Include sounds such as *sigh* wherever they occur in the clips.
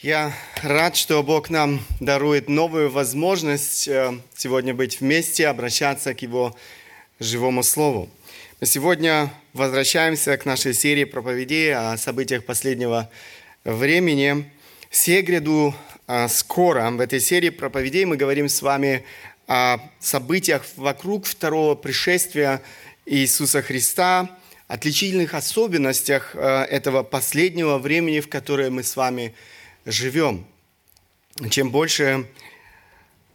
Я рад, что Бог нам дарует новую возможность э, сегодня быть вместе, обращаться к Его живому Слову. Мы сегодня возвращаемся к нашей серии проповедей о событиях последнего времени. Все гряду э, скоро. В этой серии проповедей мы говорим с вами о событиях вокруг второго пришествия Иисуса Христа, отличительных особенностях э, этого последнего времени, в которое мы с вами живем. Чем больше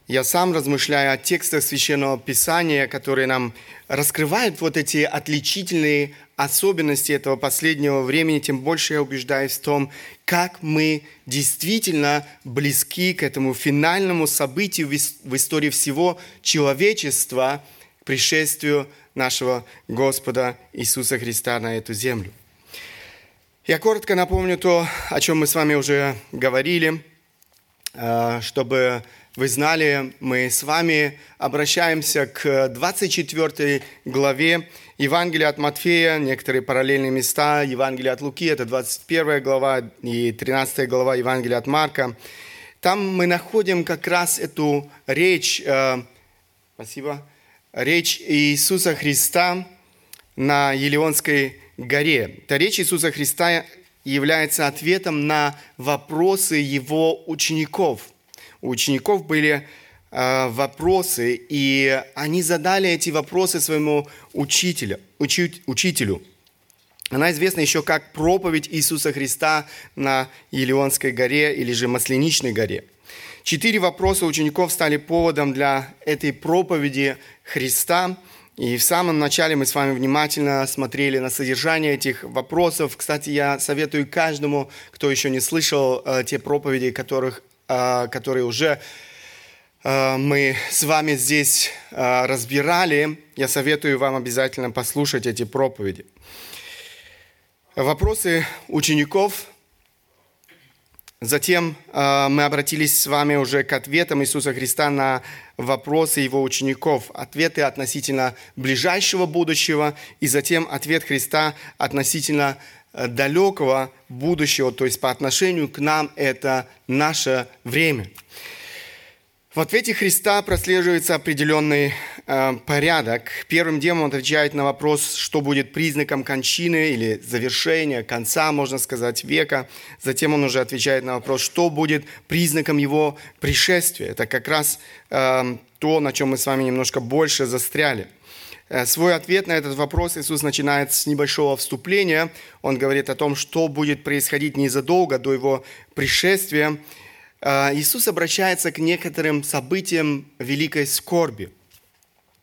я сам размышляю о текстах Священного Писания, которые нам раскрывают вот эти отличительные особенности этого последнего времени, тем больше я убеждаюсь в том, как мы действительно близки к этому финальному событию в истории всего человечества, к пришествию нашего Господа Иисуса Христа на эту землю. Я коротко напомню то, о чем мы с вами уже говорили, э, чтобы вы знали, мы с вами обращаемся к 24 главе Евангелия от Матфея, некоторые параллельные места, Евангелия от Луки, это 21 глава и 13 глава Евангелия от Марка. Там мы находим как раз эту речь, э, спасибо, речь Иисуса Христа на Елеонской горе. Эта речь Иисуса Христа является ответом на вопросы его учеников. У учеников были э, вопросы, и они задали эти вопросы своему учителю. Учи, учителю. Она известна еще как проповедь Иисуса Христа на Елеонской горе или же Масленичной горе. Четыре вопроса учеников стали поводом для этой проповеди Христа – и в самом начале мы с вами внимательно смотрели на содержание этих вопросов. Кстати, я советую каждому, кто еще не слышал э, те проповеди, которых, э, которые уже э, мы с вами здесь э, разбирали, я советую вам обязательно послушать эти проповеди. Вопросы учеников Затем э, мы обратились с вами уже к ответам Иисуса Христа на вопросы его учеников. Ответы относительно ближайшего будущего и затем ответ Христа относительно э, далекого будущего, то есть по отношению к нам это наше время – в ответе Христа прослеживается определенный э, порядок. Первым делом он отвечает на вопрос, что будет признаком кончины или завершения, конца, можно сказать, века. Затем он уже отвечает на вопрос, что будет признаком его пришествия. Это как раз э, то, на чем мы с вами немножко больше застряли. Э, свой ответ на этот вопрос Иисус начинает с небольшого вступления. Он говорит о том, что будет происходить незадолго до его пришествия. А, Иисус обращается к некоторым событиям великой скорби.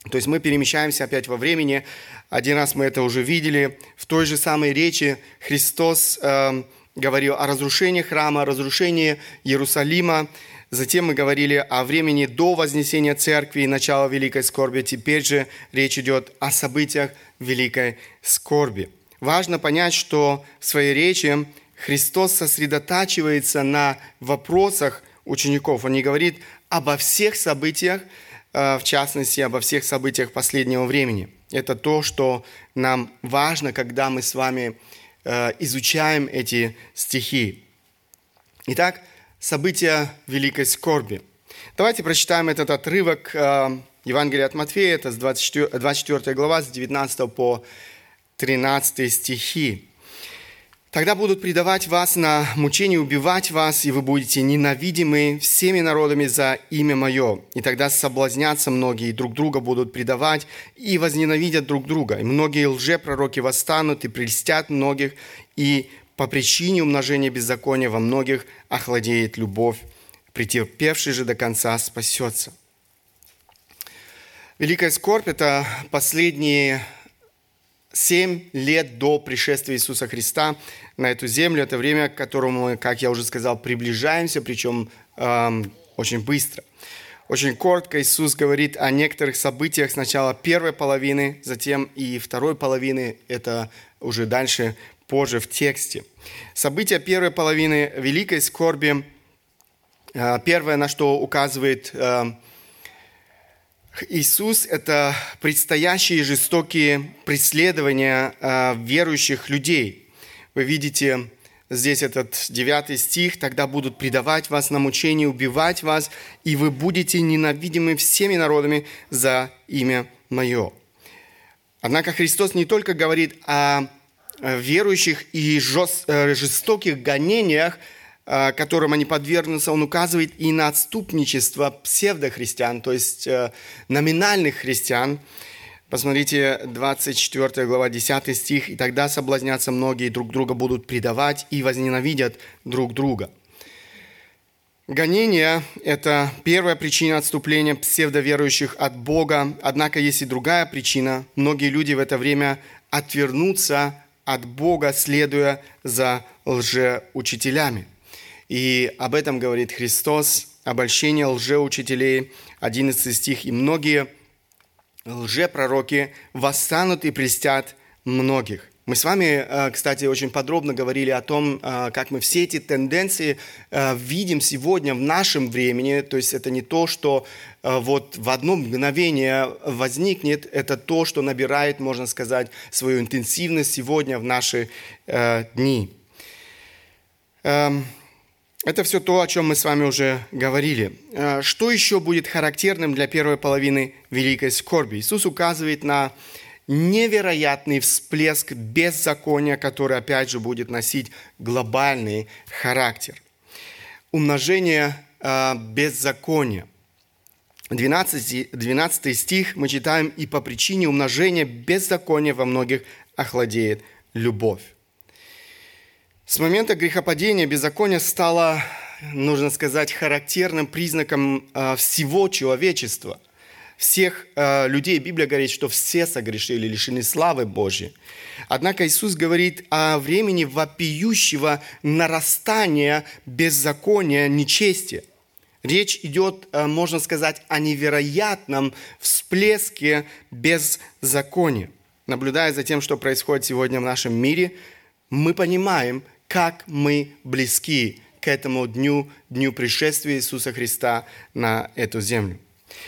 То есть мы перемещаемся опять во времени. Один раз мы это уже видели. В той же самой речи Христос э, говорил о разрушении храма, о разрушении Иерусалима. Затем мы говорили о времени до вознесения церкви и начала великой скорби. Теперь же речь идет о событиях великой скорби. Важно понять, что в своей речи Христос сосредотачивается на вопросах учеников. Он не говорит обо всех событиях, в частности, обо всех событиях последнего времени. Это то, что нам важно, когда мы с вами э, изучаем эти стихи. Итак, события великой скорби. Давайте прочитаем этот отрывок э, Евангелия от Матфея, это с 24, 24 глава, с 19 по 13 стихи. Тогда будут предавать вас на мучение, убивать вас, и вы будете ненавидимы всеми народами за имя Мое. И тогда соблазнятся многие, и друг друга будут предавать, и возненавидят друг друга. И многие лжепророки восстанут и прельстят многих, и по причине умножения беззакония во многих охладеет любовь. Претерпевший же до конца спасется. Великая скорбь – это последние Семь лет до пришествия Иисуса Христа на эту землю. Это время, к которому мы, как я уже сказал, приближаемся, причем эм, очень быстро. Очень коротко Иисус говорит о некоторых событиях сначала первой половины, затем и второй половины. Это уже дальше, позже в тексте. События первой половины великой скорби. Э, первое, на что указывает э, Иисус – это предстоящие жестокие преследования э, верующих людей. Вы видите здесь этот девятый стих, тогда будут предавать вас на мучение, убивать вас, и вы будете ненавидимы всеми народами за имя Мое. Однако Христос не только говорит о верующих и э, жестоких гонениях, э, которым они подвергнутся, он указывает и на отступничество псевдохристиан, то есть э, номинальных христиан. Посмотрите, 24 глава, 10 стих. «И тогда соблазнятся многие, друг друга будут предавать и возненавидят друг друга». Гонение – это первая причина отступления псевдоверующих от Бога. Однако есть и другая причина. Многие люди в это время отвернутся от Бога, следуя за лжеучителями. И об этом говорит Христос, обольщение лжеучителей, 11 стих. «И многие лжепророки восстанут и престят многих». Мы с вами, э, кстати, очень подробно говорили о том, э, как мы все эти тенденции э, видим сегодня в нашем времени. То есть это не то, что вот в одно мгновение возникнет, это то, что набирает, можно сказать, свою интенсивность сегодня в наши дни. Это все то, о чем мы с вами уже говорили. Что еще будет характерным для первой половины Великой Скорби? Иисус указывает на невероятный всплеск беззакония, который опять же будет носить глобальный характер. Умножение э, беззакония. 12, 12 стих мы читаем, «И по причине умножения беззакония во многих охладеет любовь». С момента грехопадения беззаконие стало, нужно сказать, характерным признаком э, всего человечества – всех э, людей. Библия говорит, что все согрешили, лишены славы Божьей. Однако Иисус говорит о времени вопиющего нарастания беззакония, нечестия. Речь идет, э, можно сказать, о невероятном всплеске беззакония. Наблюдая за тем, что происходит сегодня в нашем мире, мы понимаем, как мы близки к этому дню, дню пришествия Иисуса Христа на эту землю.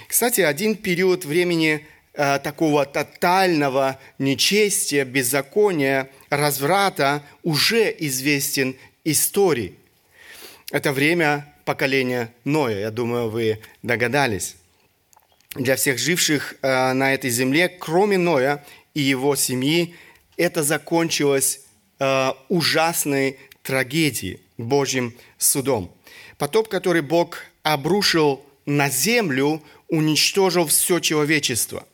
Кстати, один период времени э, такого тотального нечестия, беззакония, разврата уже известен истории. Это время поколения Ноя, я думаю, вы догадались. Для всех живших э, на этой земле, кроме Ноя и его семьи, это закончилось э, ужасной трагедией, Божьим судом. Потоп, который Бог обрушил на землю, уничтожил все человечество.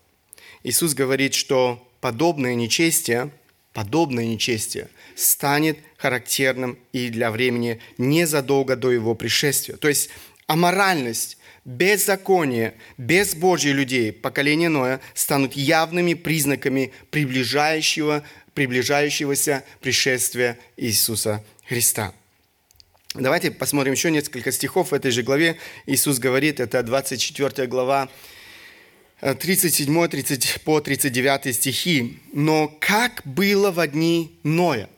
Иисус говорит, что подобное нечестие, подобное нечестие станет характерным и для времени незадолго до его пришествия. То есть аморальность, беззаконие, безбожие людей поколения Ноя станут явными признаками приближающего, приближающегося пришествия Иисуса Христа. Давайте посмотрим еще несколько стихов в этой же главе. Иисус говорит, это 24 глава, 37 30, по 39 стихи. «Но как было в дни Ноя?»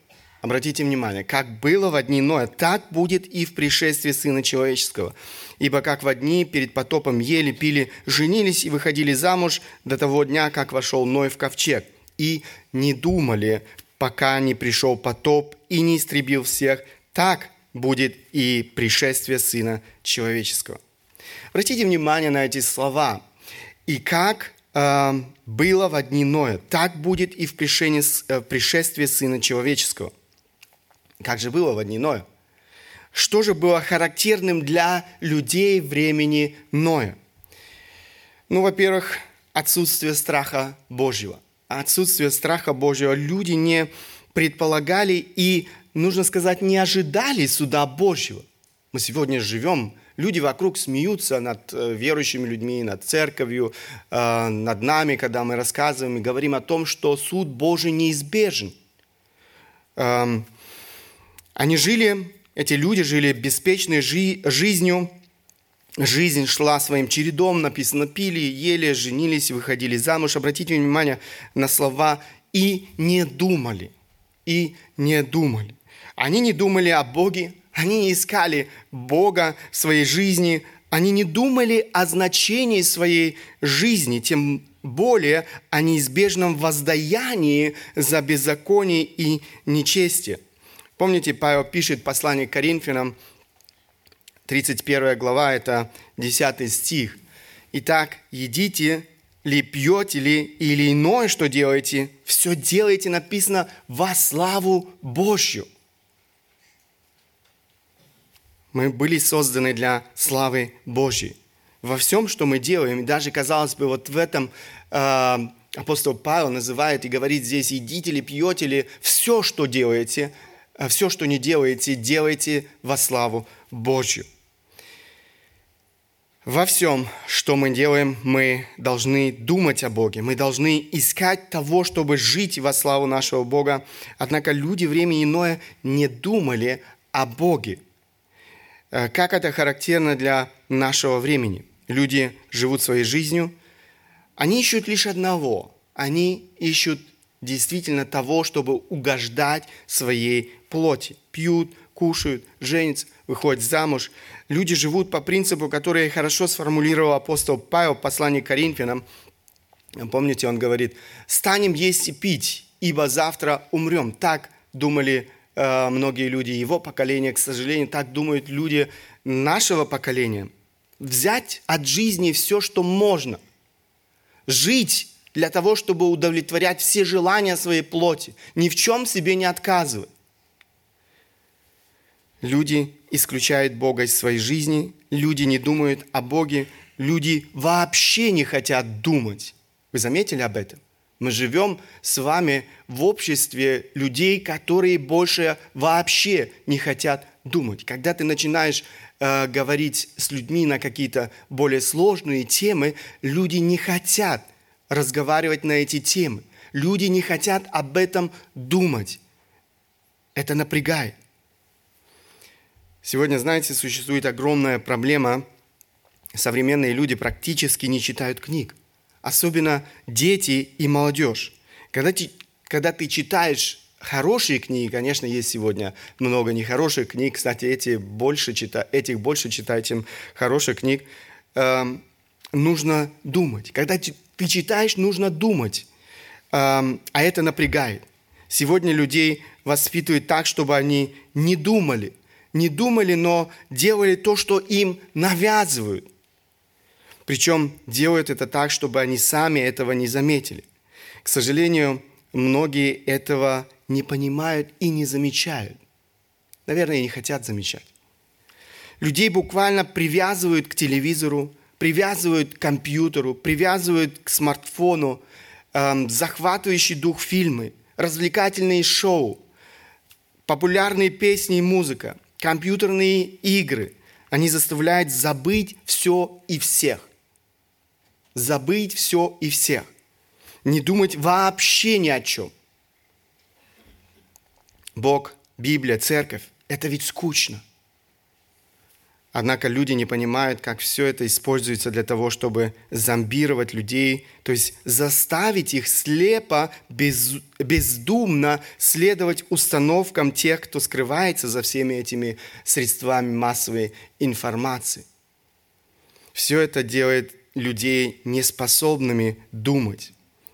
Обратите внимание, как было в дни Ноя, так будет и в пришествии Сына Человеческого. Ибо как в дни перед потопом ели, пили, женились и выходили замуж до того дня, как вошел Ной в ковчег. И не думали, пока не пришел потоп и не истребил всех, так будет и пришествие Сына Человеческого. Обратите внимание на эти слова. «И как э, было в дни Ноя, так будет и в пришествии, э, пришествии Сына Человеческого». Как же было в дни Ноя? Что же было характерным для людей времени Ноя? Ну, во-первых, отсутствие страха Божьего. Отсутствие страха Божьего люди не предполагали и нужно сказать, не ожидали суда Божьего. Мы сегодня живем, люди вокруг смеются над э, верующими людьми, над церковью, э, над нами, когда мы рассказываем и говорим о том, что суд Божий неизбежен. Эм, они жили, эти люди жили беспечной жизнью, жизнь шла своим чередом, написано, пили, ели, женились, выходили замуж. Обратите внимание на слова «и не думали», «и не думали». Они не думали о Боге, они не искали Бога в своей жизни, они не думали о значении своей жизни, тем более о неизбежном воздаянии за беззаконие и нечестие. Помните, Павел пишет послание к Коринфянам, 31 глава, это 10 стих. «Итак, едите ли, пьете ли, или иное, что делаете, все делаете, написано, во славу Божью». Мы были созданы для славы Божьей. Во всем, что мы делаем, и даже, казалось бы, вот в этом э, апостол Павел называет и говорит здесь, идите ли, пьете ли, все, что делаете, э, все, что не делаете, делайте во славу Божью. Во всем, что мы делаем, мы должны думать о Боге. Мы должны искать того, чтобы жить во славу нашего Бога. Однако люди времени иное не думали о Боге. Э, как это характерно для нашего времени? Люди живут своей жизнью, они ищут лишь одного. Они ищут действительно того, чтобы угождать своей плоти. Пьют, кушают, женятся, выходят замуж. Люди живут по принципу, который хорошо сформулировал апостол Павел в послании к Коринфянам. Помните, он говорит, «Станем есть и пить, ибо завтра умрем». Так думали Э, многие люди его поколения, к сожалению, так думают люди нашего поколения. Взять от жизни все, что можно. Жить для того, чтобы удовлетворять все желания своей плоти. Ни в чем себе не отказывать. Люди исключают Бога из своей жизни, люди не думают о Боге, люди вообще не хотят думать. Вы заметили об этом? Мы живем с вами в обществе людей, которые больше вообще не хотят думать. Когда ты начинаешь э, говорить с людьми на какие-то более сложные темы, люди не хотят разговаривать на эти темы. Люди не хотят об этом думать. Это напрягает. Сегодня, знаете, существует огромная проблема. Современные люди практически не читают книг особенно дети и молодежь. Когда ты, когда ты читаешь хорошие книги, конечно, есть сегодня много нехороших книг, кстати, эти больше чита, этих больше читать, чем хороших книг, эм, нужно думать. Когда ты, ты читаешь, нужно думать, эм, а это напрягает. Сегодня людей воспитывают так, чтобы они не думали, не думали, но делали то, что им навязывают. Причем делают это так, чтобы они сами этого не заметили. К сожалению, многие этого не понимают и не замечают. Наверное, не хотят замечать. Людей буквально привязывают к телевизору, привязывают к компьютеру, привязывают к смартфону, эм, захватывающий дух фильмы, развлекательные шоу, популярные песни и музыка, компьютерные игры. Они заставляют забыть все и всех забыть все и всех, не думать вообще ни о чем. Бог, Библия, церковь – это ведь скучно. Однако люди не понимают, как все это используется для того, чтобы зомбировать людей, то есть заставить их слепо, без, бездумно следовать установкам тех, кто скрывается за всеми этими средствами массовой информации. Все это делает людей неспособными думать.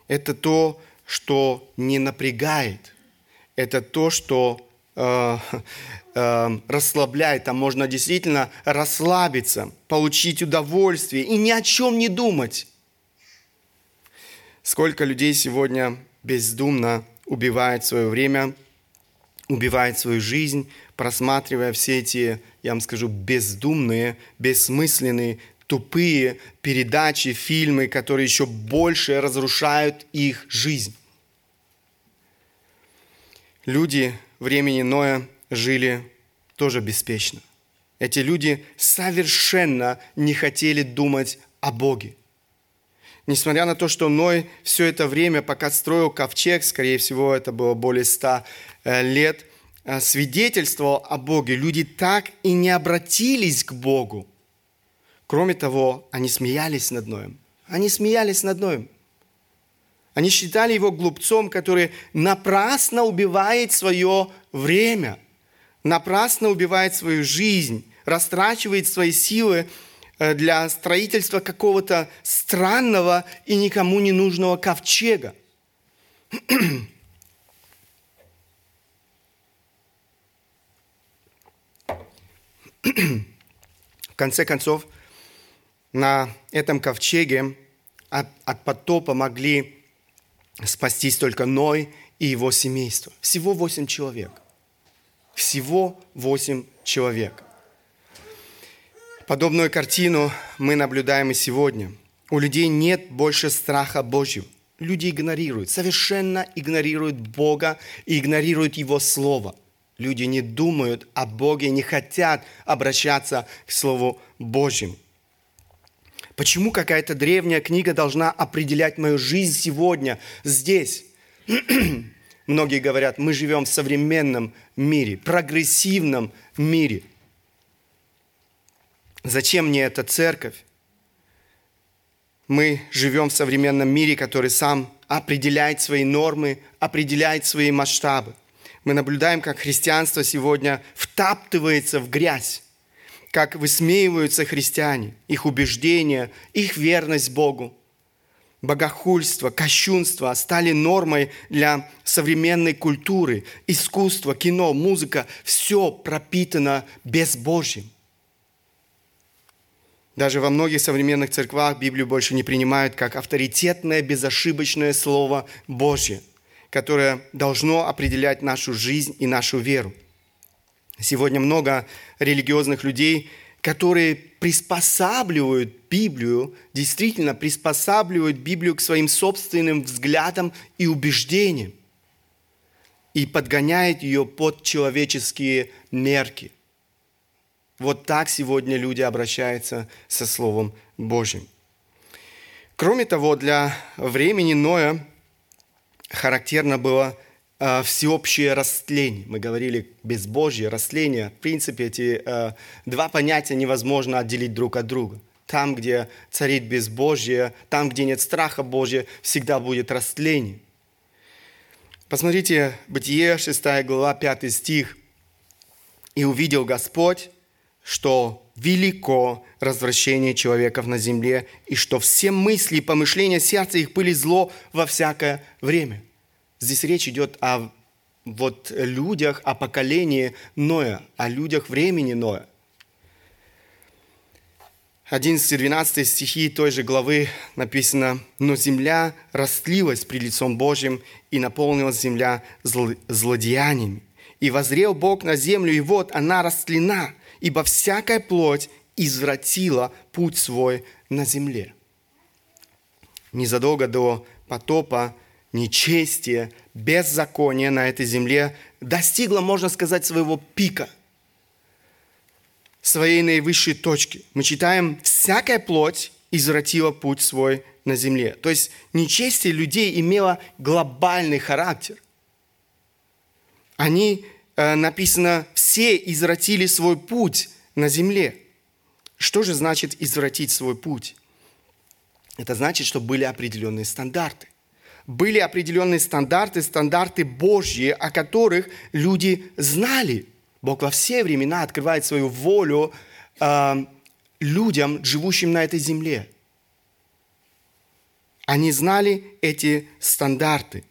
Это то, что не напрягает. Это то, что э, *laughs* э, расслабляет. Там можно действительно расслабиться, получить удовольствие и ни о чем не думать. Сколько людей сегодня бездумно убивает свое время, убивает свою жизнь, просматривая все эти, я вам скажу, бездумные, бессмысленные тупые передачи, фильмы, которые еще больше разрушают их жизнь. Люди времени Ноя жили тоже беспечно. Эти люди совершенно не хотели думать о Боге. Несмотря на то, что Ной все это время, пока строил ковчег, скорее всего, это было более ста э, лет, э, свидетельствовал о Боге, люди так и не обратились к Богу – Кроме того, они смеялись над Ноем. Они смеялись над Ноем. Они считали его глупцом, который напрасно убивает свое время, напрасно убивает свою жизнь, растрачивает свои силы э, для строительства какого-то странного и никому не нужного ковчега. В конце концов, на этом ковчеге от, от потопа могли спастись только Ной и его семейство. Всего восемь человек. Всего восемь человек. Подобную картину мы наблюдаем и сегодня. У людей нет больше страха Божьего. Люди игнорируют, совершенно игнорируют Бога и игнорируют Его Слово. Люди не думают о Боге, не хотят обращаться к Слову Божьему. Почему какая-то древняя книга должна определять мою жизнь сегодня, здесь? *clears throat* Многие говорят, мы живем в современном мире, прогрессивном мире. Зачем мне эта церковь? Мы живем в современном мире, который сам определяет свои нормы, определяет свои масштабы. Мы наблюдаем, как христианство сегодня втаптывается в грязь, как высмеиваются христиане, их убеждения, их верность Богу богохульство, кощунство стали нормой для современной культуры, искусства, кино, музыка. Все пропитано безбожьем. Даже во многих современных церквах Библию больше не принимают как авторитетное, безошибочное Слово Божье, которое должно определять нашу жизнь и нашу веру. Сегодня много религиозных людей – которые приспосабливают Библию, действительно приспосабливают Библию к своим собственным взглядам и убеждениям и подгоняют ее под человеческие мерки. Вот так сегодня люди обращаются со Словом Божьим. Кроме того, для времени Ноя характерно было всеобщее растление. Мы говорили безбожье, растление. В принципе, эти э, два понятия невозможно отделить друг от друга. Там, где царит безбожье, там, где нет страха Божия, всегда будет растление. Посмотрите, Бытие, 6 глава, 5 стих. «И увидел Господь, что велико развращение человеков на земле, и что все мысли и помышления сердца их были зло во всякое время». Здесь речь идет о вот людях, о поколении Ноя, о людях времени Ноя. 11-12 стихи той же главы написано, «Но земля растлилась при лицом Божьим, и наполнилась земля зл злодеяниями. И возрел Бог на землю, и вот она растлена, ибо всякая плоть извратила путь свой на земле». Незадолго до потопа нечестие, беззаконие на этой земле достигло, можно сказать, своего пика, своей наивысшей точки. Мы читаем, всякая плоть извратила путь свой на земле. То есть нечестие людей имело глобальный характер. Они, э, написано, все извратили свой путь на земле. Что же значит извратить свой путь? Это значит, что были определенные стандарты были определенные стандарты, стандарты Божьи, о которых люди знали. Бог во все времена открывает свою волю э, людям, живущим на этой земле. Они знали эти стандарты,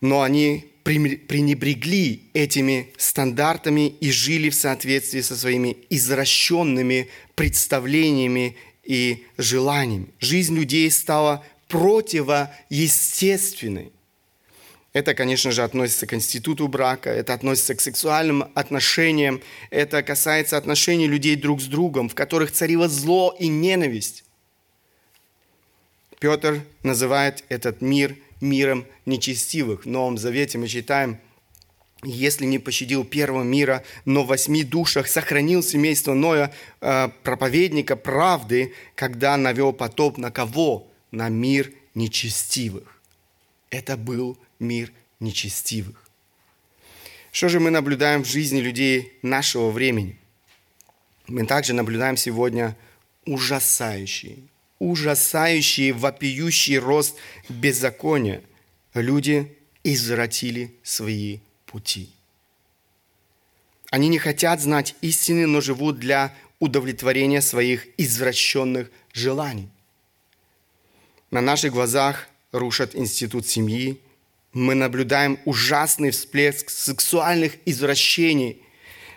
но они пренебрегли этими стандартами и жили в соответствии со своими извращенными представлениями и желаниями. Жизнь людей стала противоестественной. Это, конечно же, относится к институту брака, это относится к сексуальным отношениям, это касается отношений людей друг с другом, в которых царило зло и ненависть. Петр называет этот мир миром нечестивых. В Новом Завете мы читаем, если не пощадил первого мира, но в восьми душах сохранил семейство Ноя, э, проповедника правды, когда навел потоп на кого? На мир нечестивых. Это был мир нечестивых. Что же мы наблюдаем в жизни людей нашего времени? Мы также наблюдаем сегодня ужасающий, ужасающий, вопиющий рост беззакония. Люди извратили свои пути. Они не хотят знать истины, но живут для удовлетворения своих извращенных желаний. На наших глазах рушат институт семьи. Мы наблюдаем ужасный всплеск сексуальных извращений.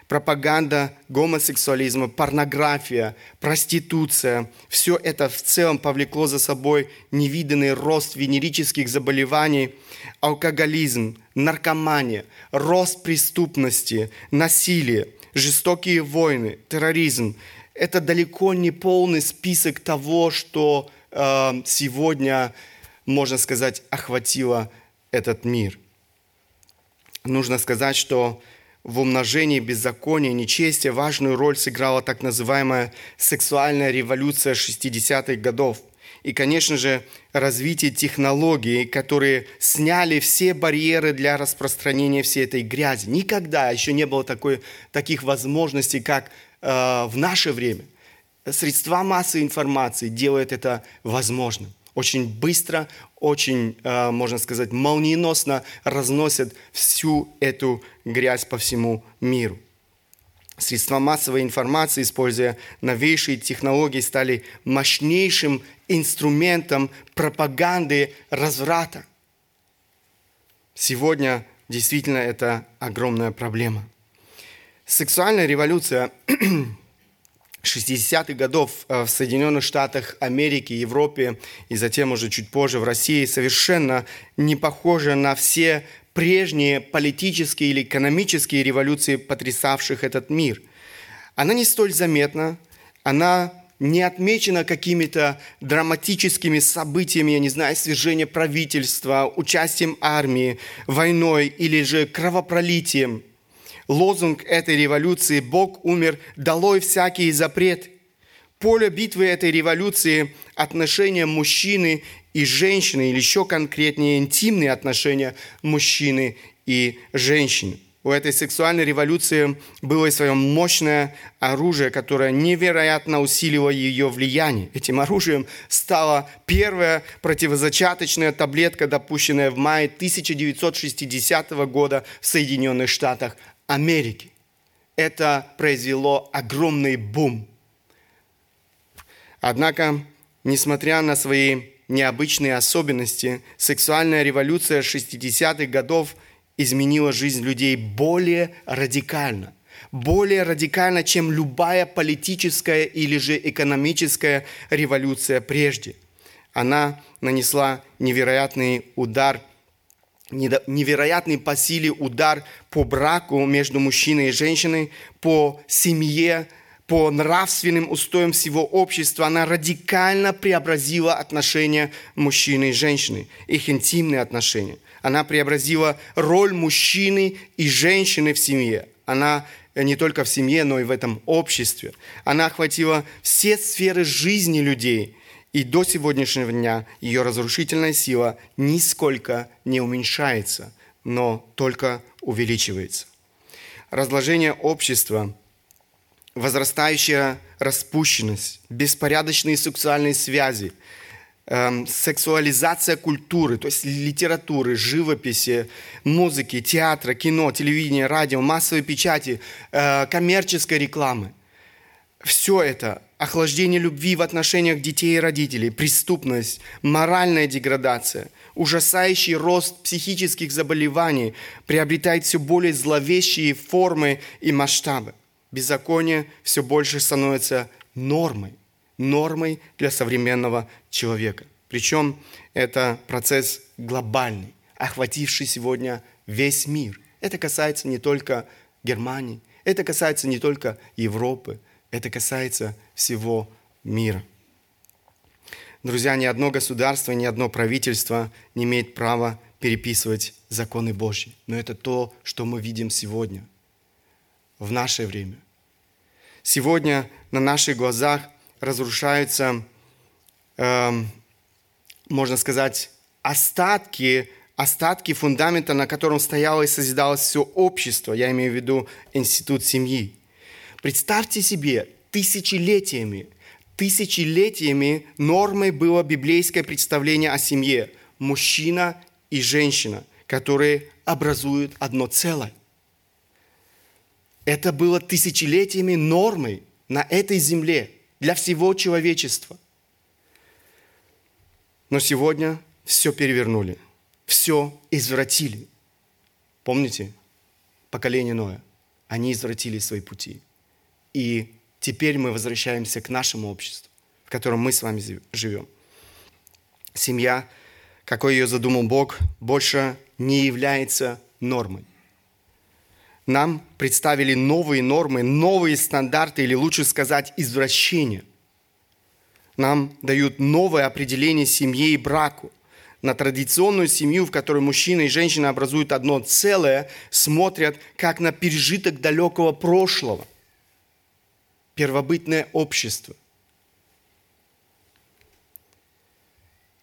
пропаганда гомосексуализма, порнография, проституция. Все это в целом повлекло за собой невиданный рост венерических заболеваний, алкоголизм, наркомания, рост преступности, насилие, жестокие войны, терроризм. Это далеко не полный список того, что сегодня, можно сказать, охватило этот мир. Нужно сказать, что в умножении беззакония нечестия важную роль сыграла так называемая сексуальная революция 60-х годов. И, конечно же, развитие технологий, которые сняли все барьеры для распространения всей этой грязи. Никогда еще не было такой, таких возможностей, как э, в наше время. Средства массовой информации делают это возможным очень быстро, очень, э, можно сказать, молниеносно разносят всю эту грязь по всему миру. Средства массовой информации, используя новейшие технологии, стали мощнейшим инструментом пропаганды разврата. Сегодня действительно это огромная проблема. Сексуальная революция 60-х годов э, в Соединенных Штатах Америки, Европе и затем уже чуть позже в России совершенно не похожа на все прежние политические или экономические революции, потрясавших этот мир. Она не столь заметна, она не отмечена какими-то драматическими событиями, я не знаю, свержение правительства, участием армии, войной или же кровопролитием – лозунг этой революции «Бог умер, долой всякие запреты». Поле битвы этой революции – отношения мужчины и женщины, или еще конкретнее интимные отношения мужчины и женщины. У этой сексуальной революции было и свое мощное оружие, которое невероятно усиливало ее влияние. Этим оружием стала первая противозачаточная таблетка, допущенная в мае 1960 года в Соединенных Штатах Америки. Это произвело огромный бум. Однако, несмотря на свои необычные особенности, сексуальная революция 60-х годов изменила жизнь людей более радикально. Более радикально, чем любая политическая или же экономическая революция прежде. Она нанесла невероятный удар невероятный по силе удар по браку между мужчиной и женщиной, по семье, по нравственным устоям всего общества. Она радикально преобразила отношения мужчины и женщины, их интимные отношения. Она преобразила роль мужчины и женщины в семье. Она не только в семье, но и в этом обществе. Она охватила все сферы жизни людей – и до сегодняшнего дня ее разрушительная сила нисколько не уменьшается, но только увеличивается. Разложение общества, возрастающая распущенность, беспорядочные сексуальные связи, эм, сексуализация культуры, то есть литературы, живописи, музыки, театра, кино, телевидения, радио, массовой печати, э, коммерческой рекламы. Все это охлаждение любви в отношениях детей и родителей, преступность, моральная деградация, ужасающий рост психических заболеваний приобретает все более зловещие формы и масштабы. Беззаконие все больше становится нормой, нормой для современного человека. Причем это процесс глобальный, охвативший сегодня весь мир. Это касается не только Германии, это касается не только Европы, это касается всего мира. Друзья, ни одно государство, ни одно правительство не имеет права переписывать законы Божьи. Но это то, что мы видим сегодня, в наше время. Сегодня на наших глазах разрушаются, э, можно сказать, остатки, остатки фундамента, на котором стояло и созидалось все общество. Я имею в виду институт семьи. Представьте себе, тысячелетиями, тысячелетиями нормой было библейское представление о семье. Мужчина и женщина, которые образуют одно целое. Это было тысячелетиями нормой на этой земле для всего человечества. Но сегодня все перевернули, все извратили. Помните поколение Ноя? они извратили свои пути. И теперь мы возвращаемся к нашему обществу, в котором мы с вами живем. Семья, какой ее задумал Бог, больше не является нормой. Нам представили новые нормы, новые стандарты, или лучше сказать, извращения. Нам дают новое определение семье и браку. На традиционную семью, в которой мужчина и женщина образуют одно целое, смотрят как на пережиток далекого прошлого. Первобытное общество.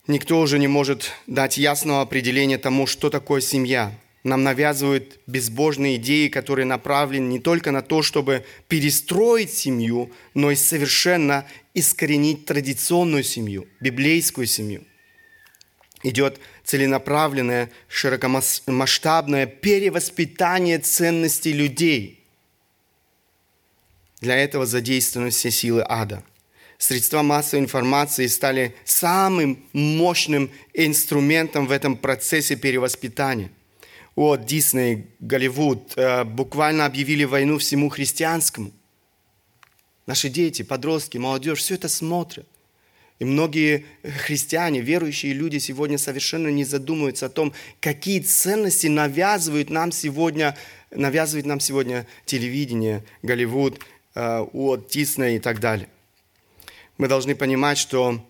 Никто уже не может дать ясного определения тому, что такое семья – нам навязывают безбожные идеи, которые направлены не только на то, чтобы перестроить семью, но и совершенно искоренить традиционную семью, библейскую семью. Идет целенаправленное, широкомасштабное перевоспитание ценностей людей. Для этого задействованы все силы ада. Средства массовой информации стали самым мощным инструментом в этом процессе перевоспитания – вот Дисней, Голливуд э, буквально объявили войну всему христианскому. Наши дети, подростки, молодежь все это смотрят. И многие христиане, верующие люди сегодня совершенно не задумываются о том, какие ценности навязывают нам сегодня, навязывает нам сегодня телевидение, Голливуд, Э, Дисней и так далее. Мы должны понимать, что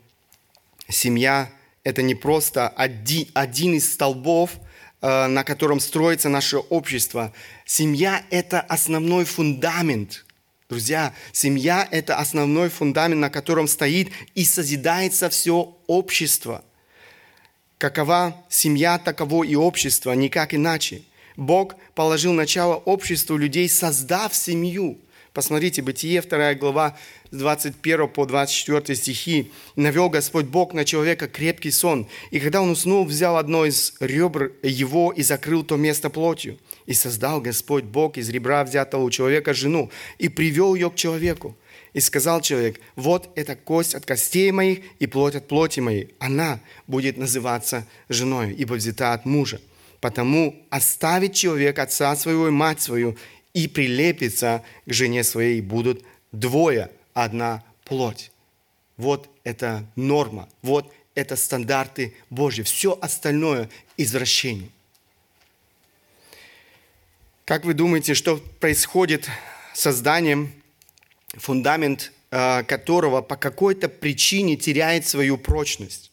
семья – это не просто один, один из столбов – Э, на котором строится наше общество. Семья – это основной фундамент. Друзья, семья – это основной фундамент, на котором стоит и созидается все общество. Какова семья, таково и общество, никак иначе. Бог положил начало обществу людей, создав семью. Посмотрите, Бытие, 2 глава, с 21 по 24 стихи. «И навел Господь Бог на человека крепкий сон, и когда он уснул, взял одно из ребр его и закрыл то место плотью. И создал Господь Бог из ребра взятого у человека жену, и привел ее к человеку. И сказал человек, вот эта кость от костей моих и плоть от плоти моей. Она будет называться женой, ибо взята от мужа. Потому оставит человек отца своего и мать свою, и прилепится к жене своей, будут двое, одна плоть. Вот это норма, вот это стандарты Божьи. Все остальное – извращение. Как вы думаете, что происходит с созданием, фундамент э, которого по какой-то причине теряет свою прочность?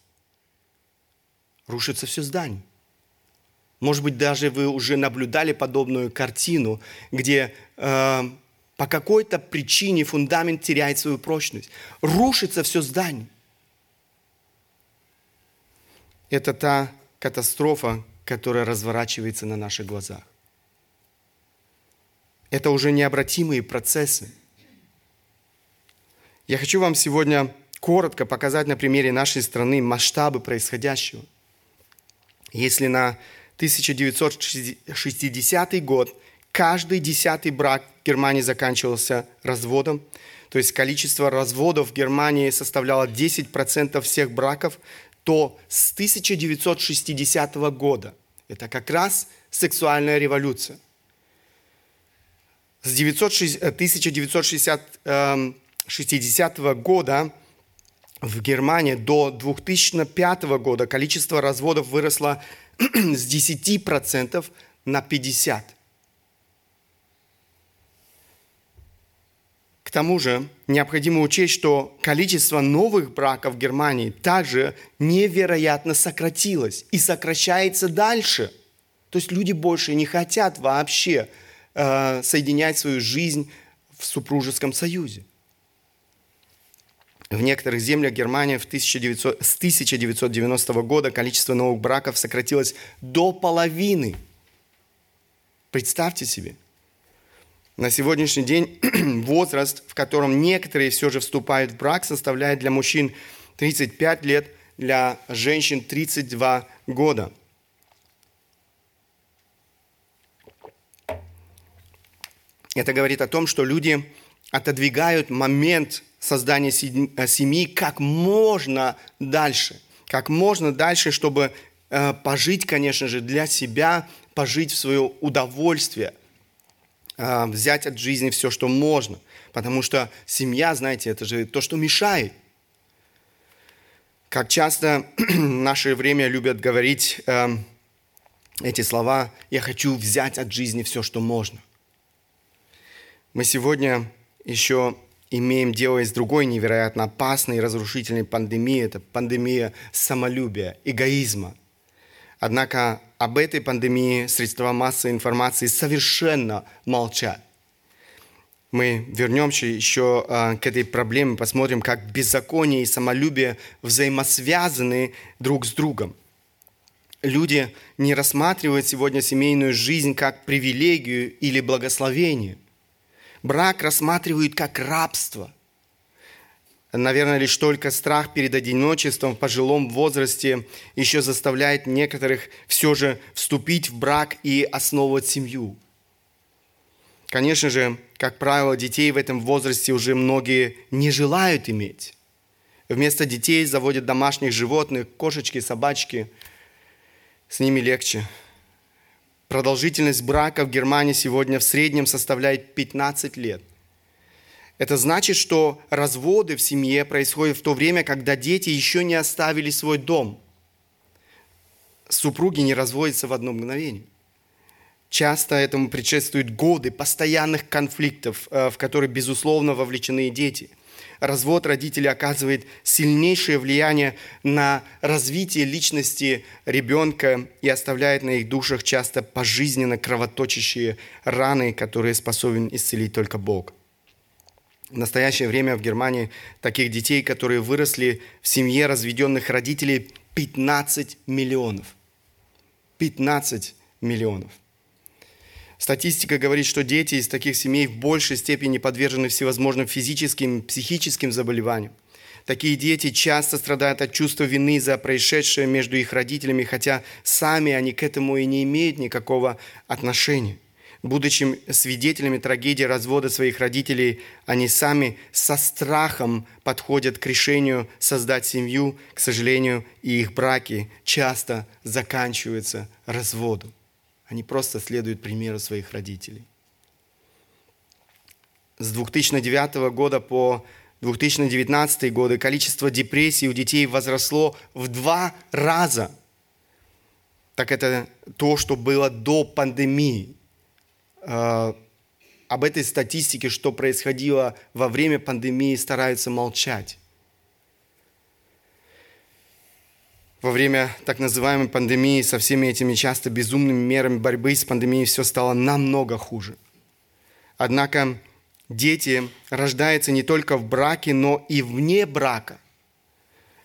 Рушится все здание. Может быть, даже вы уже наблюдали подобную картину, где э, по какой-то причине фундамент теряет свою прочность. Рушится все здание. Это та катастрофа, которая разворачивается на наших глазах. Это уже необратимые процессы. Я хочу вам сегодня коротко показать на примере нашей страны масштабы происходящего. Если на 1960 год. Каждый десятый брак в Германии заканчивался разводом. То есть количество разводов в Германии составляло 10% всех браков, то с 1960 года, это как раз сексуальная революция, с 1960 эм, года в Германии до 2005 года количество разводов выросло с 10% на 50%. К тому же необходимо учесть, что количество новых браков в Германии также невероятно сократилось и сокращается дальше. То есть люди больше не хотят вообще э, соединять свою жизнь в супружеском союзе. В некоторых землях Германии в 1900, с 1990 года количество новых браков сократилось до половины. Представьте себе. На сегодняшний день *clears throat* возраст, в котором некоторые все же вступают в брак, составляет для мужчин 35 лет, для женщин 32 года. Это говорит о том, что люди отодвигают момент создания э, семьи как можно дальше. Как можно дальше, чтобы э, пожить, конечно же, для себя, пожить в свое удовольствие. э, взять от жизни все, что можно. Потому что семья, знаете, это же то, что мешает. Как часто в *clears throat* наше время любят говорить э, эти слова «я хочу взять от жизни все, что можно». Мы сегодня еще имеем дело с другой невероятно опасной и разрушительной пандемией. Это пандемия самолюбия, эгоизма. Однако об этой пандемии средства массовой информации совершенно молчат. Мы вернемся еще э, к этой проблеме, посмотрим, как беззаконие и самолюбие взаимосвязаны друг с другом. Люди не рассматривают сегодня семейную жизнь как привилегию или благословение брак рассматривают как рабство. Наверное, лишь только страх перед одиночеством в пожилом возрасте еще заставляет некоторых все же вступить в брак и основывать семью. Конечно же, как правило, детей в этом возрасте уже многие не желают иметь. Вместо детей заводят домашних животных, кошечки, собачки. С ними легче. Продолжительность брака в Германии сегодня в среднем составляет 15 лет. Это значит, что разводы в семье происходят в то время, когда дети еще не оставили свой дом. Супруги не разводятся в одно мгновение. Часто этому предшествуют годы постоянных конфликтов, э, в которые, безусловно, вовлечены дети – развод родителей оказывает сильнейшее влияние на развитие личности ребенка и оставляет на их душах часто пожизненно кровоточащие раны, которые способен исцелить только Бог. В настоящее время в Германии таких детей, которые выросли в семье разведенных родителей, 15 миллионов. 15 миллионов. Статистика говорит, что дети из таких семей в большей степени подвержены всевозможным физическим, психическим заболеваниям. Такие дети часто страдают от чувства вины за происшедшее между их родителями, хотя сами они к этому и не имеют никакого отношения. Будучи свидетелями трагедии развода своих родителей, они сами со страхом подходят к решению создать семью. К сожалению, и их браки часто заканчиваются разводом. Они просто следуют примеру своих родителей. С 2009 года по 2019 годы количество депрессий у детей возросло в два раза. Так это то, что было до пандемии. А, об этой статистике, что происходило во время пандемии, стараются молчать. Во время так называемой пандемии со всеми этими часто безумными мерами борьбы с пандемией все стало намного хуже. Однако дети рождаются не только в браке, но и вне брака.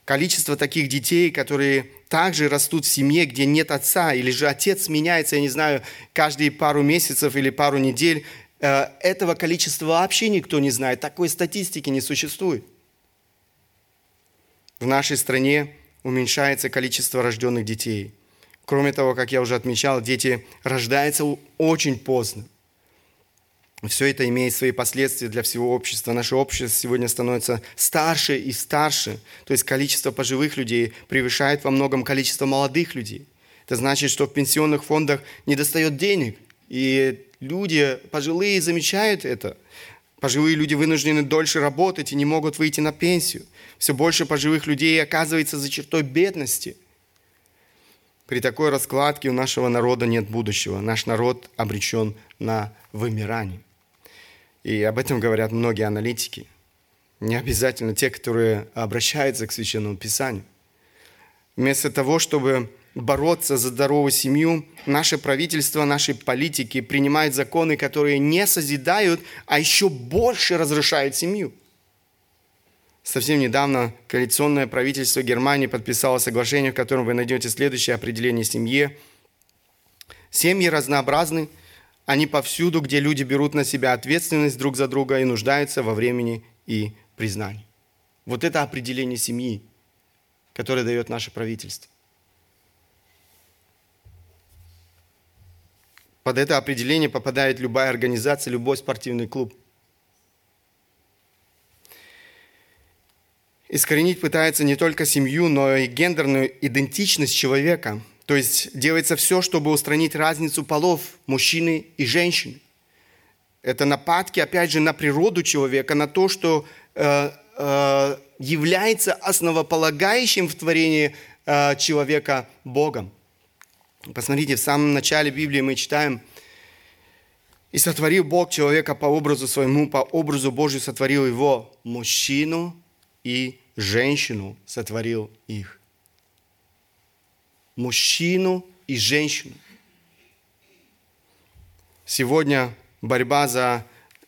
Количество таких детей, которые также растут в семье, где нет отца, или же отец меняется, я не знаю, каждые пару месяцев или пару недель, э, этого количества вообще никто не знает. Такой статистики не существует. В нашей стране уменьшается количество рожденных детей. Кроме того, как я уже отмечал, дети рождаются очень поздно. Все это имеет свои последствия для всего общества. Наше общество сегодня становится старше и старше. То есть количество пожилых людей превышает во многом количество молодых людей. Это значит, что в пенсионных фондах не достает денег. И люди пожилые замечают это. Пожилые люди вынуждены дольше работать и не могут выйти на пенсию. Все больше пожилых людей оказывается за чертой бедности. При такой раскладке у нашего народа нет будущего. Наш народ обречен на вымирание. И об этом говорят многие аналитики. Не обязательно те, которые обращаются к Священному Писанию. Вместо того, чтобы бороться за здоровую семью, наше правительство, наши политики принимают законы, которые не созидают, а еще больше разрушают семью. Совсем недавно коалиционное правительство Германии подписало соглашение, в котором вы найдете следующее определение семье. Семьи разнообразны, они повсюду, где люди берут на себя ответственность друг за друга и нуждаются во времени и признании. Вот это определение семьи, которое дает наше правительство. Под это определение попадает любая организация, любой спортивный клуб. Искоренить пытается не только семью, но и гендерную идентичность человека. То есть делается все, чтобы устранить разницу полов мужчины и женщины. Это нападки, опять же, на природу человека, на то, что э, э, является основополагающим в творении э, человека Богом. Посмотрите, в самом начале Библии мы читаем, «И сотворил Бог человека по образу своему, по образу Божию сотворил его, мужчину и женщину сотворил их». Мужчину и женщину. Сегодня борьба за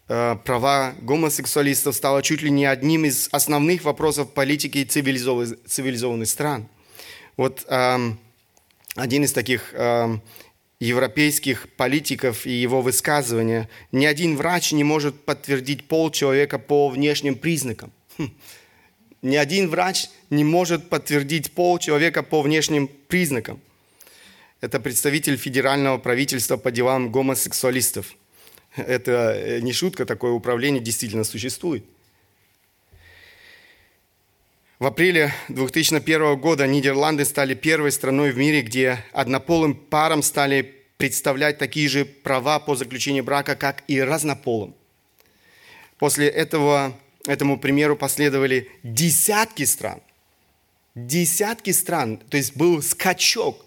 э, права гомосексуалистов стала чуть ли не одним из основных вопросов политики цивилизованных, цивилизованных стран. Вот э, один из таких э, европейских политиков и его высказывания. Ни один врач не может подтвердить пол человека по внешним признакам. Хм. Ни один врач не может подтвердить пол человека по внешним признакам. Это представитель федерального правительства по делам гомосексуалистов. Это э, не шутка, такое управление действительно существует. В апреле 2001 года Нидерланды стали первой страной в мире, где однополым парам стали представлять такие же права по заключению брака, как и разнополым. После этого, этому примеру последовали десятки стран. Десятки стран. То есть был скачок.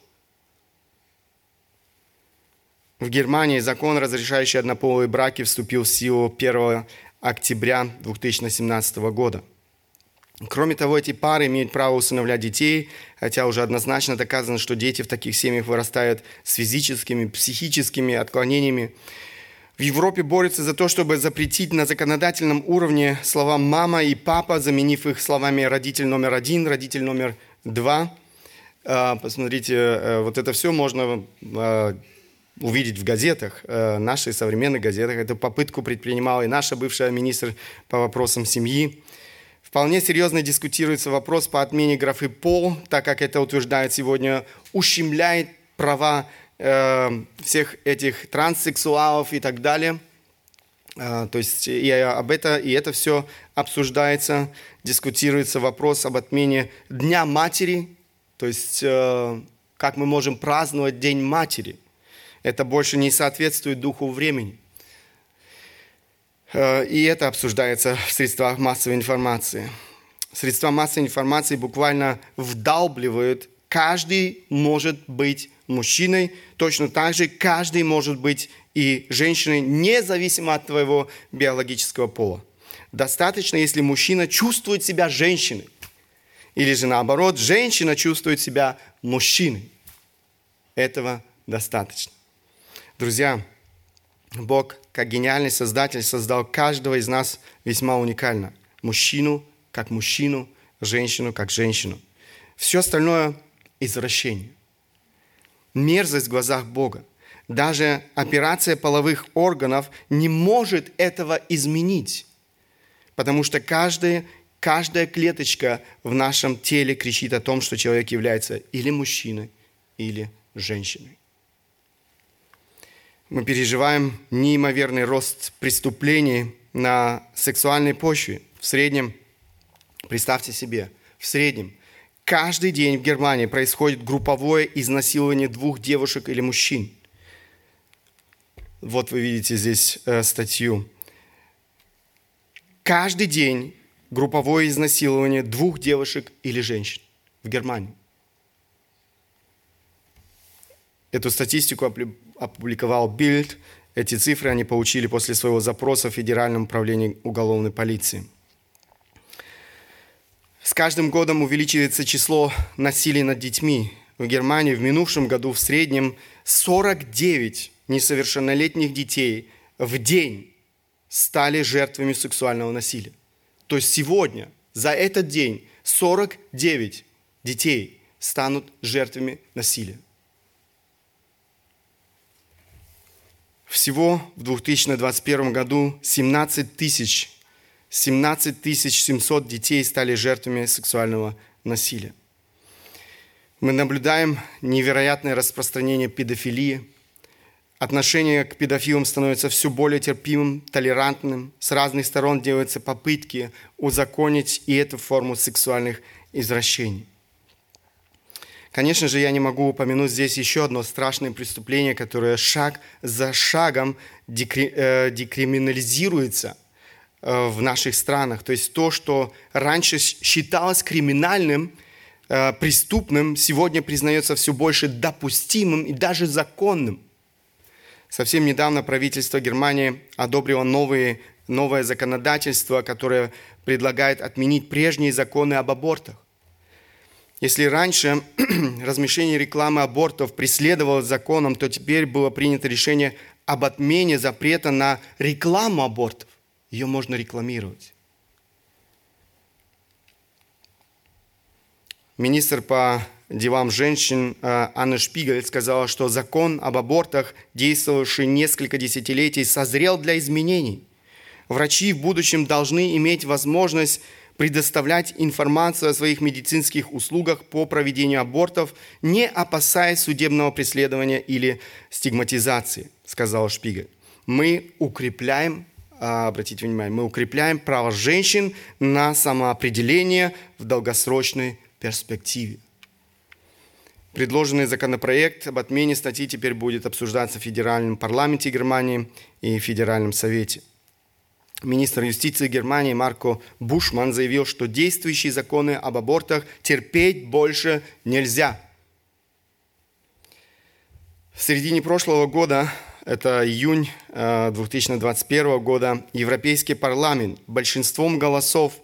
В Германии закон, разрешающий однополые браки, вступил в силу 1 октября 2017 года – Кроме того, эти пары имеют право усыновлять детей, хотя уже однозначно доказано, что дети в таких семьях вырастают с физическими, психическими отклонениями. В Европе борются за то, чтобы запретить на законодательном уровне слова «мама» и «папа», заменив их словами «родитель номер один», «родитель номер два». А, посмотрите, э, вот это все можно а, увидеть в газетах, э, наших современных газетах. Эту попытку предпринимала и наша бывшая министр по вопросам семьи. Вполне серьезно дискутируется вопрос по отмене графы «пол», так как это утверждает сегодня, ущемляет права э, всех этих транссексуалов и так далее. Э, то есть и об это, и это все обсуждается, дискутируется вопрос об отмене Дня матери, то есть э, как мы можем праздновать День матери. Это больше не соответствует духу времени. Э, и это обсуждается в средствах массовой информации. Средства массовой информации буквально вдалбливают, каждый может быть мужчиной, точно так же каждый может быть и женщиной, независимо от твоего биологического пола. Достаточно, если мужчина чувствует себя женщиной. Или же наоборот, женщина чувствует себя мужчиной. Этого достаточно. Друзья, Бог, как гениальный создатель, создал каждого из нас весьма уникально. Мужчину как мужчину, женщину как женщину. Все остальное – извращение. Мерзость в глазах Бога. Даже операция половых органов не может этого изменить, потому что каждая, каждая клеточка в нашем теле кричит о том, что человек является или мужчиной, или женщиной. Мы переживаем неимоверный рост преступлений на сексуальной почве. В среднем, представьте себе, в среднем каждый день в Германии происходит групповое изнасилование двух девушек или мужчин. Вот вы видите здесь э, статью. Каждый день групповое изнасилование двух девушек или женщин в Германии. Эту статистику опубликовал Бильд. Эти цифры они получили после своего запроса в Федеральном управлении уголовной полиции. С каждым годом увеличивается число насилий над детьми. В Германии в минувшем году в среднем 49 несовершеннолетних детей в день стали жертвами сексуального насилия. То есть сегодня, за этот день, 49 детей станут жертвами насилия. Всего в 2021 году 17 тысяч, 17 тысяч 700 детей стали жертвами сексуального насилия. Мы наблюдаем невероятное распространение педофилии. Отношение к педофилам становится все более терпимым, толерантным. С разных сторон делаются попытки узаконить и эту форму сексуальных извращений. Конечно же, я не могу упомянуть здесь еще одно страшное преступление, которое шаг за шагом декри, э, декриминализируется в наших странах. То есть то, что раньше считалось криминальным, э, преступным, сегодня признается все больше допустимым и даже законным. Совсем недавно правительство Германии одобрило новые, новое законодательство, которое предлагает отменить прежние законы об абортах. Если раньше *clears throat* размещение рекламы абортов преследовалось законом, то теперь было принято решение об отмене запрета на рекламу абортов. Ее можно рекламировать. Министр по делам женщин э, Анна Шпигель сказала, что закон об абортах, действовавший несколько десятилетий, созрел для изменений. Врачи в будущем должны иметь возможность предоставлять информацию о своих медицинских услугах по проведению абортов, не опасаясь судебного преследования или стигматизации, сказал Шпигель. Мы укрепляем, обратите внимание, мы укрепляем право женщин на самоопределение в долгосрочной перспективе. Предложенный законопроект об отмене статьи теперь будет обсуждаться в Федеральном парламенте Германии и Федеральном совете – Министр юстиции Германии Марко Бушман заявил, что действующие законы об абортах терпеть больше нельзя. В середине прошлого года, это июнь 2021 э, года, Европейский парламент большинством голосов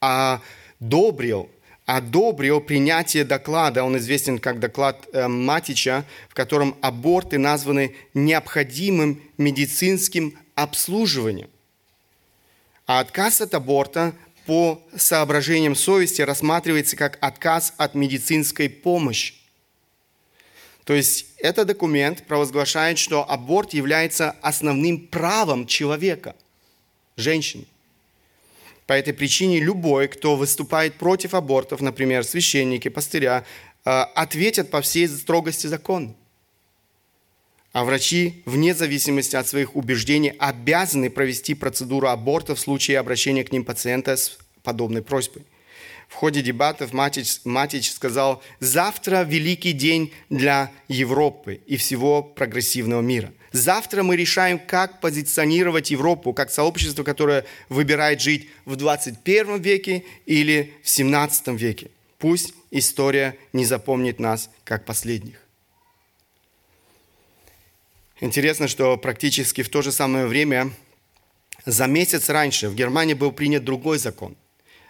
одобрил одобрил принятие доклада, он известен как доклад э, Матича, в котором аборты названы необходимым медицинским обслуживанием. А отказ от аборта по соображениям совести рассматривается как отказ от медицинской помощи. То есть этот документ провозглашает, что аборт является основным правом человека, женщины. По этой причине любой, кто выступает против абортов, например, священники, пастыря, э, ответят по всей строгости закона. А врачи, вне зависимости от своих убеждений, обязаны провести процедуру аборта в случае обращения к ним пациента с подобной просьбой. В ходе дебатов Матич, Матич сказал, завтра великий день для Европы и всего прогрессивного мира. Завтра мы решаем, как позиционировать Европу как сообщество, которое выбирает жить в 21 веке или в 17 веке. Пусть история не запомнит нас как последних. Интересно, что практически в то же самое время, за месяц раньше, в Германии был принят другой закон,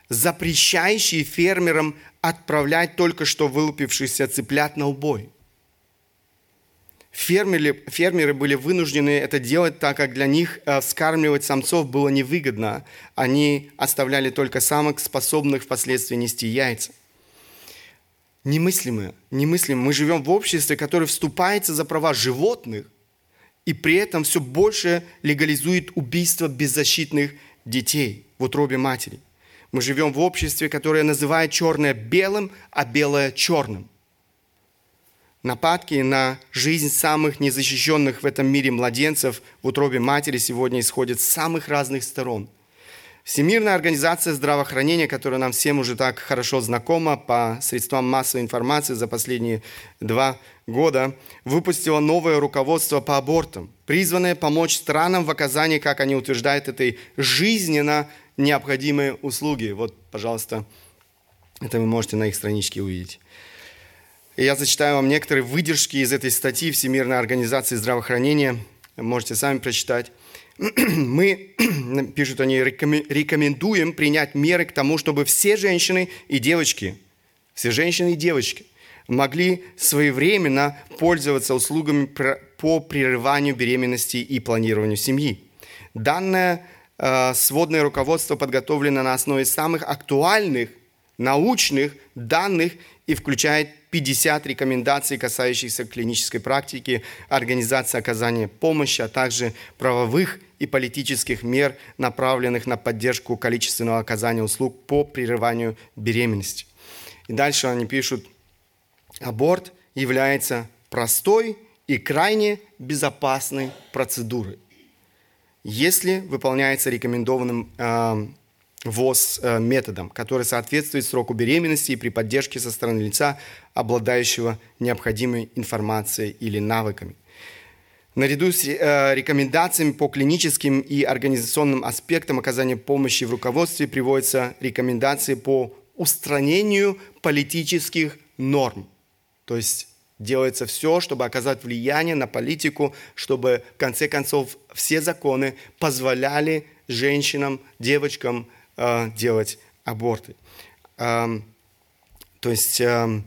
запрещающий фермерам отправлять только что вылупившихся цыплят на убой. Фермеры, фермеры были вынуждены это делать, так как для них э, вскармливать самцов было невыгодно. Они оставляли только самых способных впоследствии нести яйца. Немыслимое, немыслимо. Мы живем в обществе, которое вступается за права животных, и при этом все больше легализует убийство беззащитных детей в утробе матери. Мы живем в обществе, которое называет черное белым, а белое черным. Нападки на жизнь самых незащищенных в этом мире младенцев в утробе матери сегодня исходят с самых разных сторон – Всемирная организация здравоохранения, которая нам всем уже так хорошо знакома по средствам массовой информации за последние два года, выпустила новое руководство по абортам, призванное помочь странам в оказании, как они утверждают, этой жизненно необходимой услуги. Вот, пожалуйста, это вы можете на их страничке увидеть. И я зачитаю вам некоторые выдержки из этой статьи Всемирной организации здравоохранения. Можете сами прочитать. *clears throat* мы, *clears throat* пишут они, рекомендуем принять меры к тому, чтобы все женщины и девочки, все женщины и девочки могли своевременно пользоваться услугами по прерыванию беременности и планированию семьи. Данное э, сводное руководство подготовлено на основе самых актуальных научных данных и включает 50 рекомендаций, касающихся клинической практики, организации оказания помощи, а также правовых и политических мер, направленных на поддержку количественного оказания услуг по прерыванию беременности. И дальше они пишут, аборт является простой и крайне безопасной процедурой, если выполняется рекомендованным э, ВОЗ э, методом, который соответствует сроку беременности и при поддержке со стороны лица, обладающего необходимой информацией или навыками. Наряду с э, рекомендациями по клиническим и организационным аспектам оказания помощи в руководстве приводятся рекомендации по устранению политических норм. То есть делается все, чтобы оказать влияние на политику, чтобы в конце концов все законы позволяли женщинам, девочкам э, делать аборты. Эм, то есть эм,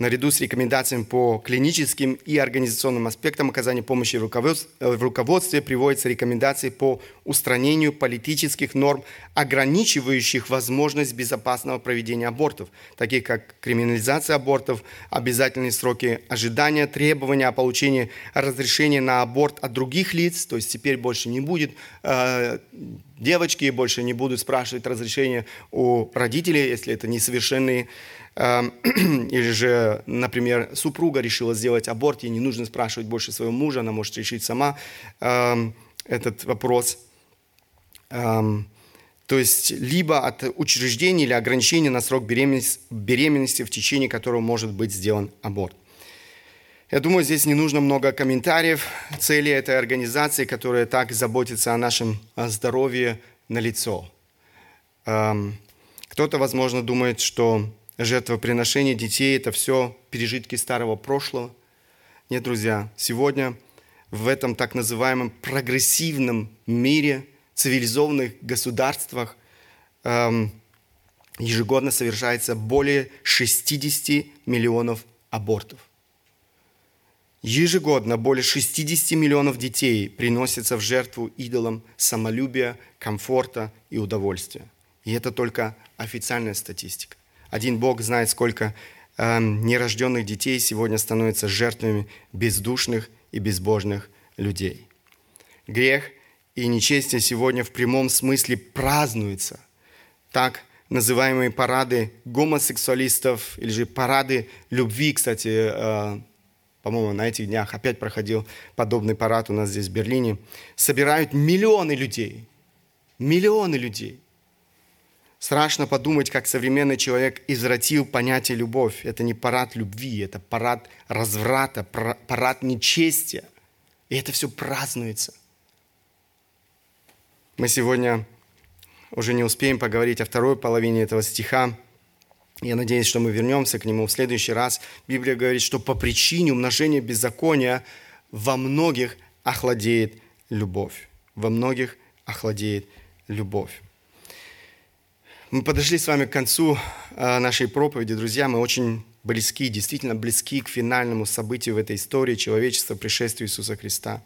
наряду с рекомендациями по клиническим и организационным аспектам оказания помощи в руководстве приводятся рекомендации по устранению политических норм, ограничивающих возможность безопасного проведения абортов, таких как криминализация абортов, обязательные сроки ожидания, требования о получении разрешения на аборт от других лиц, то есть теперь больше не будет э, девочки больше не будут спрашивать разрешения у родителей, если это несовершенные *clears throat* или же, например, супруга решила сделать аборт, ей не нужно спрашивать больше своего мужа, она может решить сама эм, этот вопрос. Эм, то есть либо от учреждения или ограничения на срок беременности, в течение которого может быть сделан аборт. Я думаю, здесь не нужно много комментариев. Цели этой организации, которая так заботится о нашем здоровье, на лицо. Кто-то, возможно, думает, что жертвоприношение детей – это все пережитки старого прошлого. Нет, друзья, сегодня в этом так называемом прогрессивном мире, цивилизованных государствах эм, ежегодно совершается более 60 миллионов абортов. Ежегодно более 60 миллионов детей приносятся в жертву идолам самолюбия, комфорта и удовольствия. И это только официальная статистика. Один Бог знает, сколько э, нерожденных детей сегодня становятся жертвами бездушных и безбожных людей. Грех и нечестие сегодня в прямом смысле празднуются. Так называемые парады гомосексуалистов или же парады любви, кстати, э, по-моему, на этих днях опять проходил подобный парад у нас здесь в Берлине, собирают миллионы людей. Миллионы людей. Страшно подумать, как современный человек извратил понятие любовь. Это не парад любви, это парад разврата, парад нечестия. И это все празднуется. Мы сегодня уже не успеем поговорить о второй половине этого стиха. Я надеюсь, что мы вернемся к нему в следующий раз. Библия говорит, что по причине умножения беззакония во многих охладеет любовь. Во многих охладеет любовь. Мы подошли с вами к концу а, нашей проповеди, друзья. Мы очень близки, действительно близки к финальному событию в этой истории человечества, пришествию Иисуса Христа.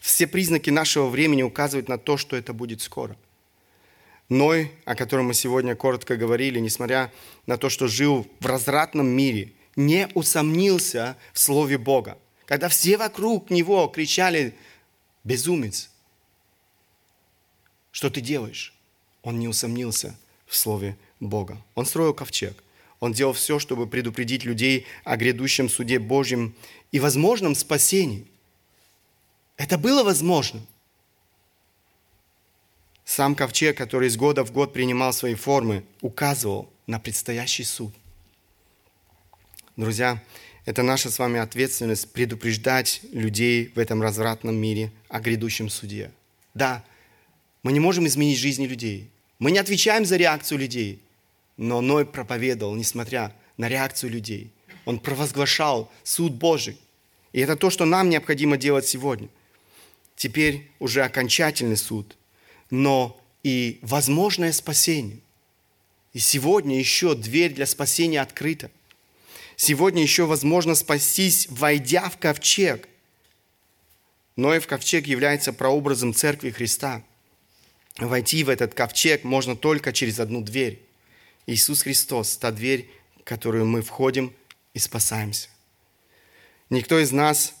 Все признаки нашего времени указывают на то, что это будет скоро. Ной, о котором мы сегодня коротко говорили, несмотря на то, что жил в развратном мире, не усомнился в Слове Бога. Когда все вокруг него кричали «Безумец! Что ты делаешь?» Он не усомнился – в Слове Бога. Он строил ковчег. Он делал все, чтобы предупредить людей о грядущем суде Божьем и возможном спасении. Это было возможно. Сам ковчег, который из года в год принимал свои формы, указывал на предстоящий суд. Друзья, это наша с вами ответственность предупреждать людей в этом развратном мире о грядущем суде. Да, мы не можем изменить жизни людей, мы не отвечаем за реакцию людей, но Ной проповедовал, несмотря на реакцию людей. Он провозглашал суд Божий. И это то, что нам необходимо делать сегодня. Теперь уже окончательный суд, но и возможное спасение. И сегодня еще дверь для спасения открыта. Сегодня еще возможно спастись, войдя в ковчег. Ной в ковчег является прообразом Церкви Христа – войти в этот ковчег можно только через одну дверь. Иисус Христос – та дверь, в которую мы входим и спасаемся. Никто из нас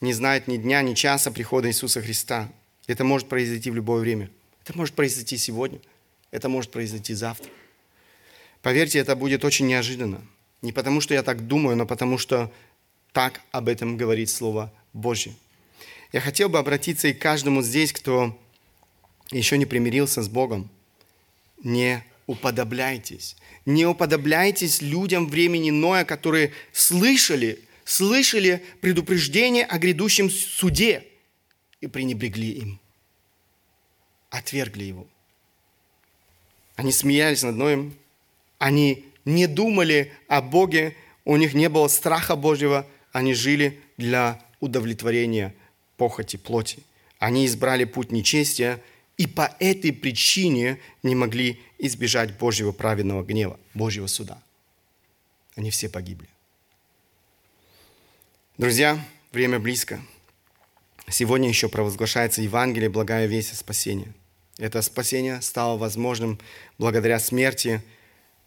не знает ни дня, ни часа прихода Иисуса Христа. Это может произойти в любое время. Это может произойти сегодня. Это может произойти завтра. Поверьте, это будет очень неожиданно. Не потому, что я так думаю, но потому, что так об этом говорит Слово Божье. Я хотел бы обратиться и к каждому здесь, кто еще не примирился с Богом. не уподобляйтесь. Не уподобляйтесь людям времени Ноя, которые слышали, слышали предупреждение о грядущем суде и пренебрегли им. Отвергли его. Они смеялись над Ноем. Они не думали о Боге. У них не было страха Божьего. Они жили для удовлетворения похоти плоти. Они избрали путь нечестия и по этой причине не могли избежать Божьего праведного гнева, Божьего суда. Они все погибли. Друзья, время близко. Сегодня еще провозглашается Евангелие, благая весть о спасении. Это спасение стало возможным благодаря смерти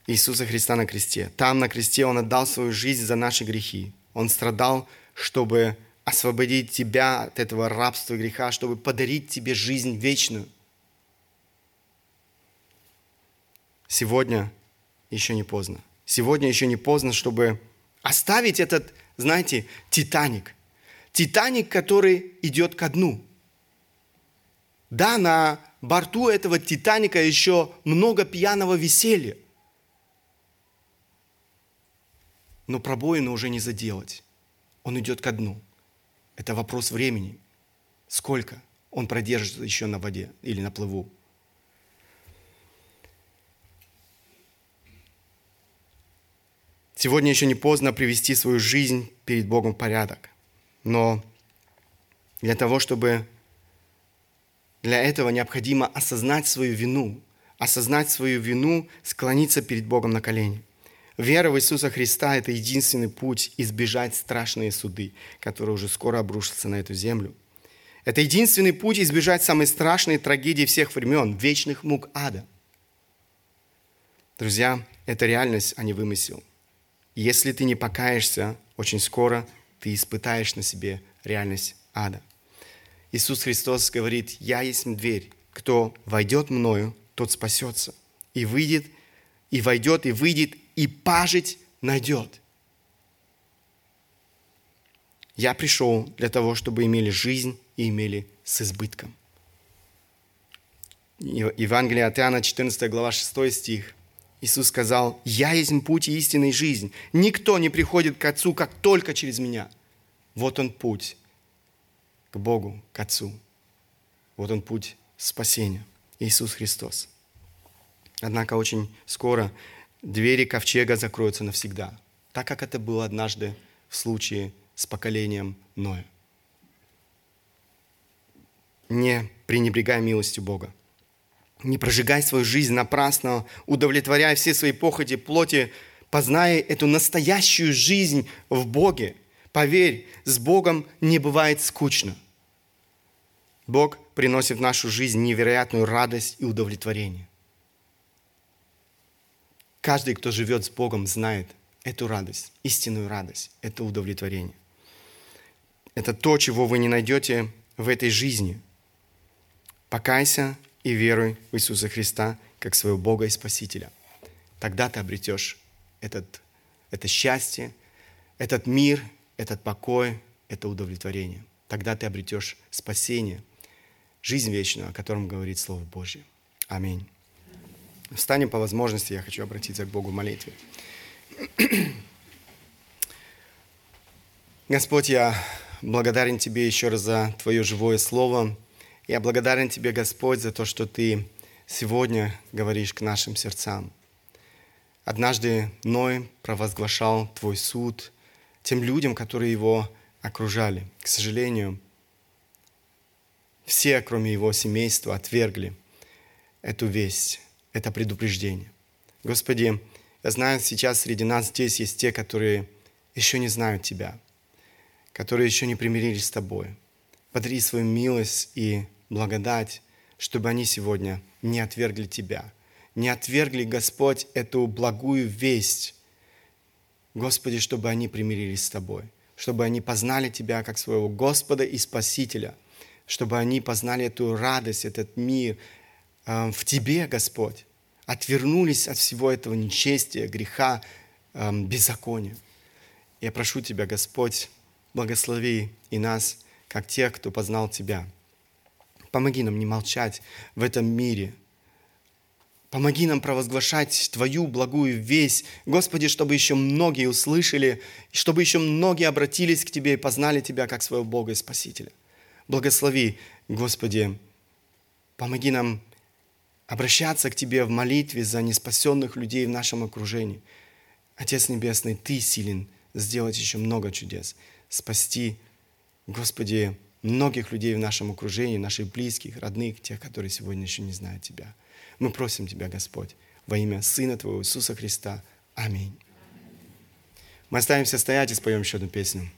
Иисуса Христа на кресте. Там на кресте Он отдал свою жизнь за наши грехи. Он страдал, чтобы освободить тебя от этого рабства греха, чтобы подарить тебе жизнь вечную. Сегодня еще не поздно. Сегодня еще не поздно, чтобы оставить этот, знаете, Титаник. Титаник, который идет ко дну. Да, на борту этого Титаника еще много пьяного веселья. Но пробоины уже не заделать. Он идет ко дну. Это вопрос времени. Сколько он продержится еще на воде или на плыву. Сегодня еще не поздно привести свою жизнь перед Богом в порядок. Но для того, чтобы для этого необходимо осознать свою вину, осознать свою вину, склониться перед Богом на колени – Вера в Иисуса Христа – это единственный путь избежать страшные суды, которые уже скоро обрушатся на эту землю. Это единственный путь избежать самой страшной трагедии всех времен – вечных мук ада. Друзья, это реальность, а не вымысел. Если ты не покаешься, очень скоро ты испытаешь на себе реальность ада. Иисус Христос говорит, «Я есть дверь. Кто войдет мною, тот спасется. И выйдет, и войдет, и выйдет, и пажить найдет. Я пришел для того, чтобы имели жизнь и имели с избытком. Евангелие от Иоанна, 14 глава, 6 стих. Иисус сказал, «Я есть путь и истинная жизнь. Никто не приходит к Отцу, как только через Меня». Вот он путь к Богу, к Отцу. Вот он путь спасения. Иисус Христос. Однако очень скоро двери ковчега закроются навсегда, так как это было однажды в случае с поколением Ноя. Не пренебрегай милостью Бога. Не прожигай свою жизнь напрасно, удовлетворяя все свои похоти плоти, познай эту настоящую жизнь в Боге. Поверь, с Богом не бывает скучно. Бог приносит в нашу жизнь невероятную радость и удовлетворение. Каждый, кто живет с Богом, знает эту радость, истинную радость, это удовлетворение. Это то, чего вы не найдете в этой жизни. Покайся и веруй в Иисуса Христа как своего Бога и Спасителя. Тогда ты обретешь этот, это счастье, этот мир, этот покой, это удовлетворение. Тогда ты обретешь спасение, жизнь вечную, о котором говорит Слово Божье. Аминь. Встанем по возможности, я хочу обратиться к Богу в молитве. Господь, я благодарен Тебе еще раз за Твое живое Слово. Я благодарен Тебе, Господь, за то, что Ты сегодня говоришь к нашим сердцам. Однажды Ной провозглашал Твой суд тем людям, которые его окружали. К сожалению, все, кроме его семейства, отвергли эту весть это предупреждение. Господи, я знаю, сейчас среди нас здесь есть те, которые еще не знают Тебя, которые еще не примирились с Тобой. Подари свою милость и благодать, чтобы они сегодня не отвергли Тебя, не отвергли, Господь, эту благую весть. Господи, чтобы они примирились с Тобой, чтобы они познали Тебя как своего Господа и Спасителя, чтобы они познали эту радость, этот мир, Э, в Тебе, Господь, отвернулись от всего этого нечестия, греха, эм, беззакония. Я прошу Тебя, Господь, благослови и нас, как тех, кто познал Тебя. Помоги нам не молчать в этом мире. Помоги нам провозглашать Твою благую весть, Господи, чтобы еще многие услышали, чтобы еще многие обратились к Тебе и познали Тебя как своего Бога и Спасителя. Благослови, Господи, помоги нам обращаться к Тебе в молитве за неспасенных людей в нашем окружении. Отец Небесный, Ты силен сделать еще много чудес, спасти, Господи, многих людей в нашем окружении, наших близких, родных, тех, которые сегодня еще не знают Тебя. Мы просим Тебя, Господь, во имя Сына Твоего Иисуса Христа. Аминь. Мы останемся стоять и споем еще одну песню.